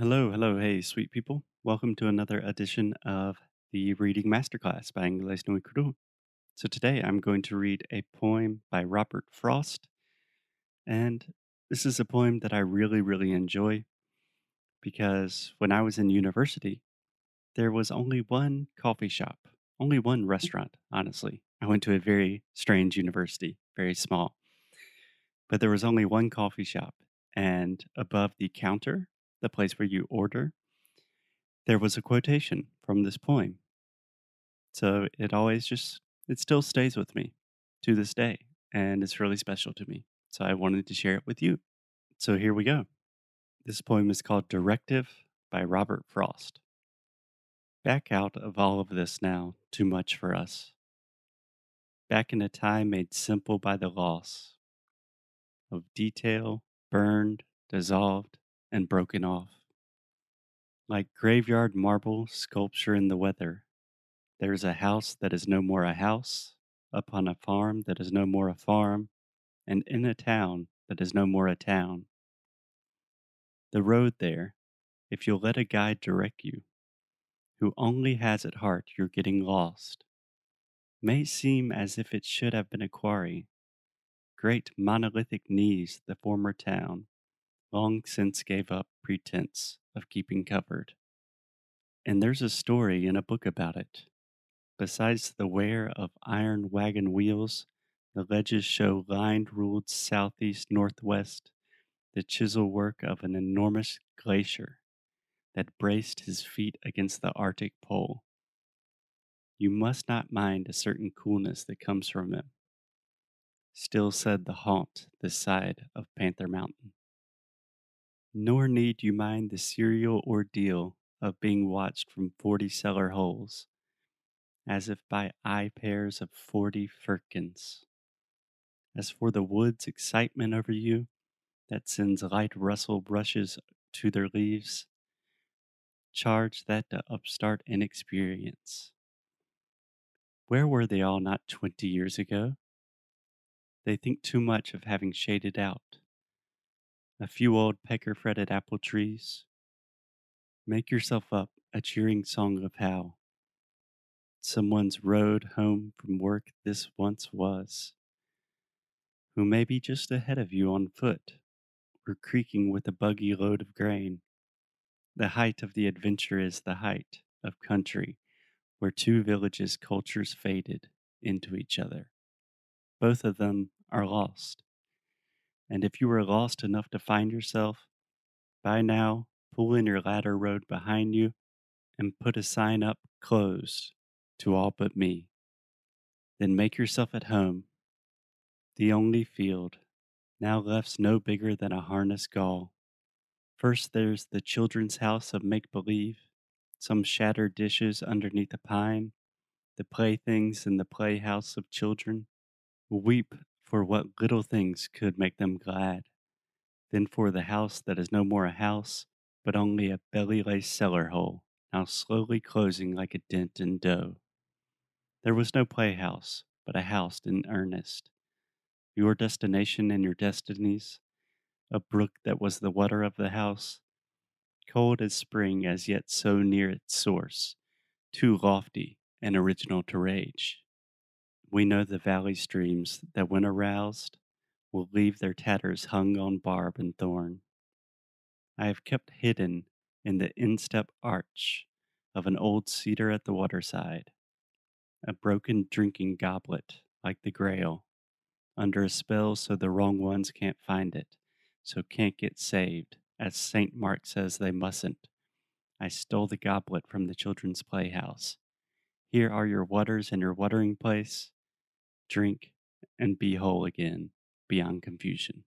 Hello, hello, hey, sweet people. Welcome to another edition of the Reading Masterclass by Inglés no Cru. So today I'm going to read a poem by Robert Frost. And this is a poem that I really, really enjoy because when I was in university, there was only one coffee shop, only one hmm. restaurant, honestly. I went to a very strange university, very small. But there was only one coffee shop, and above the counter the place where you order, there was a quotation from this poem. So it always just, it still stays with me to this day, and it's really special to me. So I wanted to share it with you. So here we go. This poem is called Directive by Robert Frost. Back out of all of this now, too much for us. Back in a time made simple by the loss of detail, burned, dissolved, and broken off. Like graveyard marble sculpture in the weather, there is a house that is no more a house, upon a farm that is no more a farm, and in a town that is no more a town. The road there, if you'll let a guide direct you, who only has at heart you're getting lost, may seem as if it should have been a quarry, great monolithic knees the former town, long since gave up pretense of keeping covered. And there's a story in a book about it. Besides the wear of iron wagon wheels, the ledges show lined ruled southeast northwest, the chisel work of an enormous glacier that braced his feet against the Arctic pole. You must not mind a certain coolness that comes from him. Still said the haunt this side of Panther Mountain. Nor need you mind the serial ordeal of being watched from forty cellar holes, as if by eye pairs of forty firkins. As for the wood's excitement over you, that sends light rustle brushes to their leaves, charge that to upstart inexperience. Where were they all not twenty years ago? They think too much of having shaded out a few old pecker fretted apple trees. Make yourself up a cheering song of how someone's road home from work this once was, who may be just ahead of you on foot or creaking with a buggy load of grain. The height of the adventure is the height of country where two villages' cultures faded into each other. Both of them are lost and if you are lost enough to find yourself, by now pull in your ladder road behind you and put a sign up closed to all but me. Then make yourself at home. The only field, now left's no bigger than a harness gall. First there's the children's house of make believe, some shattered dishes underneath a pine, the playthings in the playhouse of children. Weep for what little things could make them glad, then for the house that is no more a house, but only a belilaced cellar hole, now slowly closing like a dent in dough. There was no playhouse, but a house in earnest. Your destination and your destinies, a brook that was the water of the house, cold as spring as yet so near its source, too lofty and original to rage. We know the valley streams that, when aroused, will leave their tatters hung on barb and thorn. I have kept hidden in the instep arch of an old cedar at the waterside, a broken drinking goblet like the grail, under a spell so the wrong ones can't find it, so can't get saved, as St. Mark says they mustn't. I stole the goblet from the children's playhouse. Here are your waters and your watering place drink, and be whole again beyond confusion.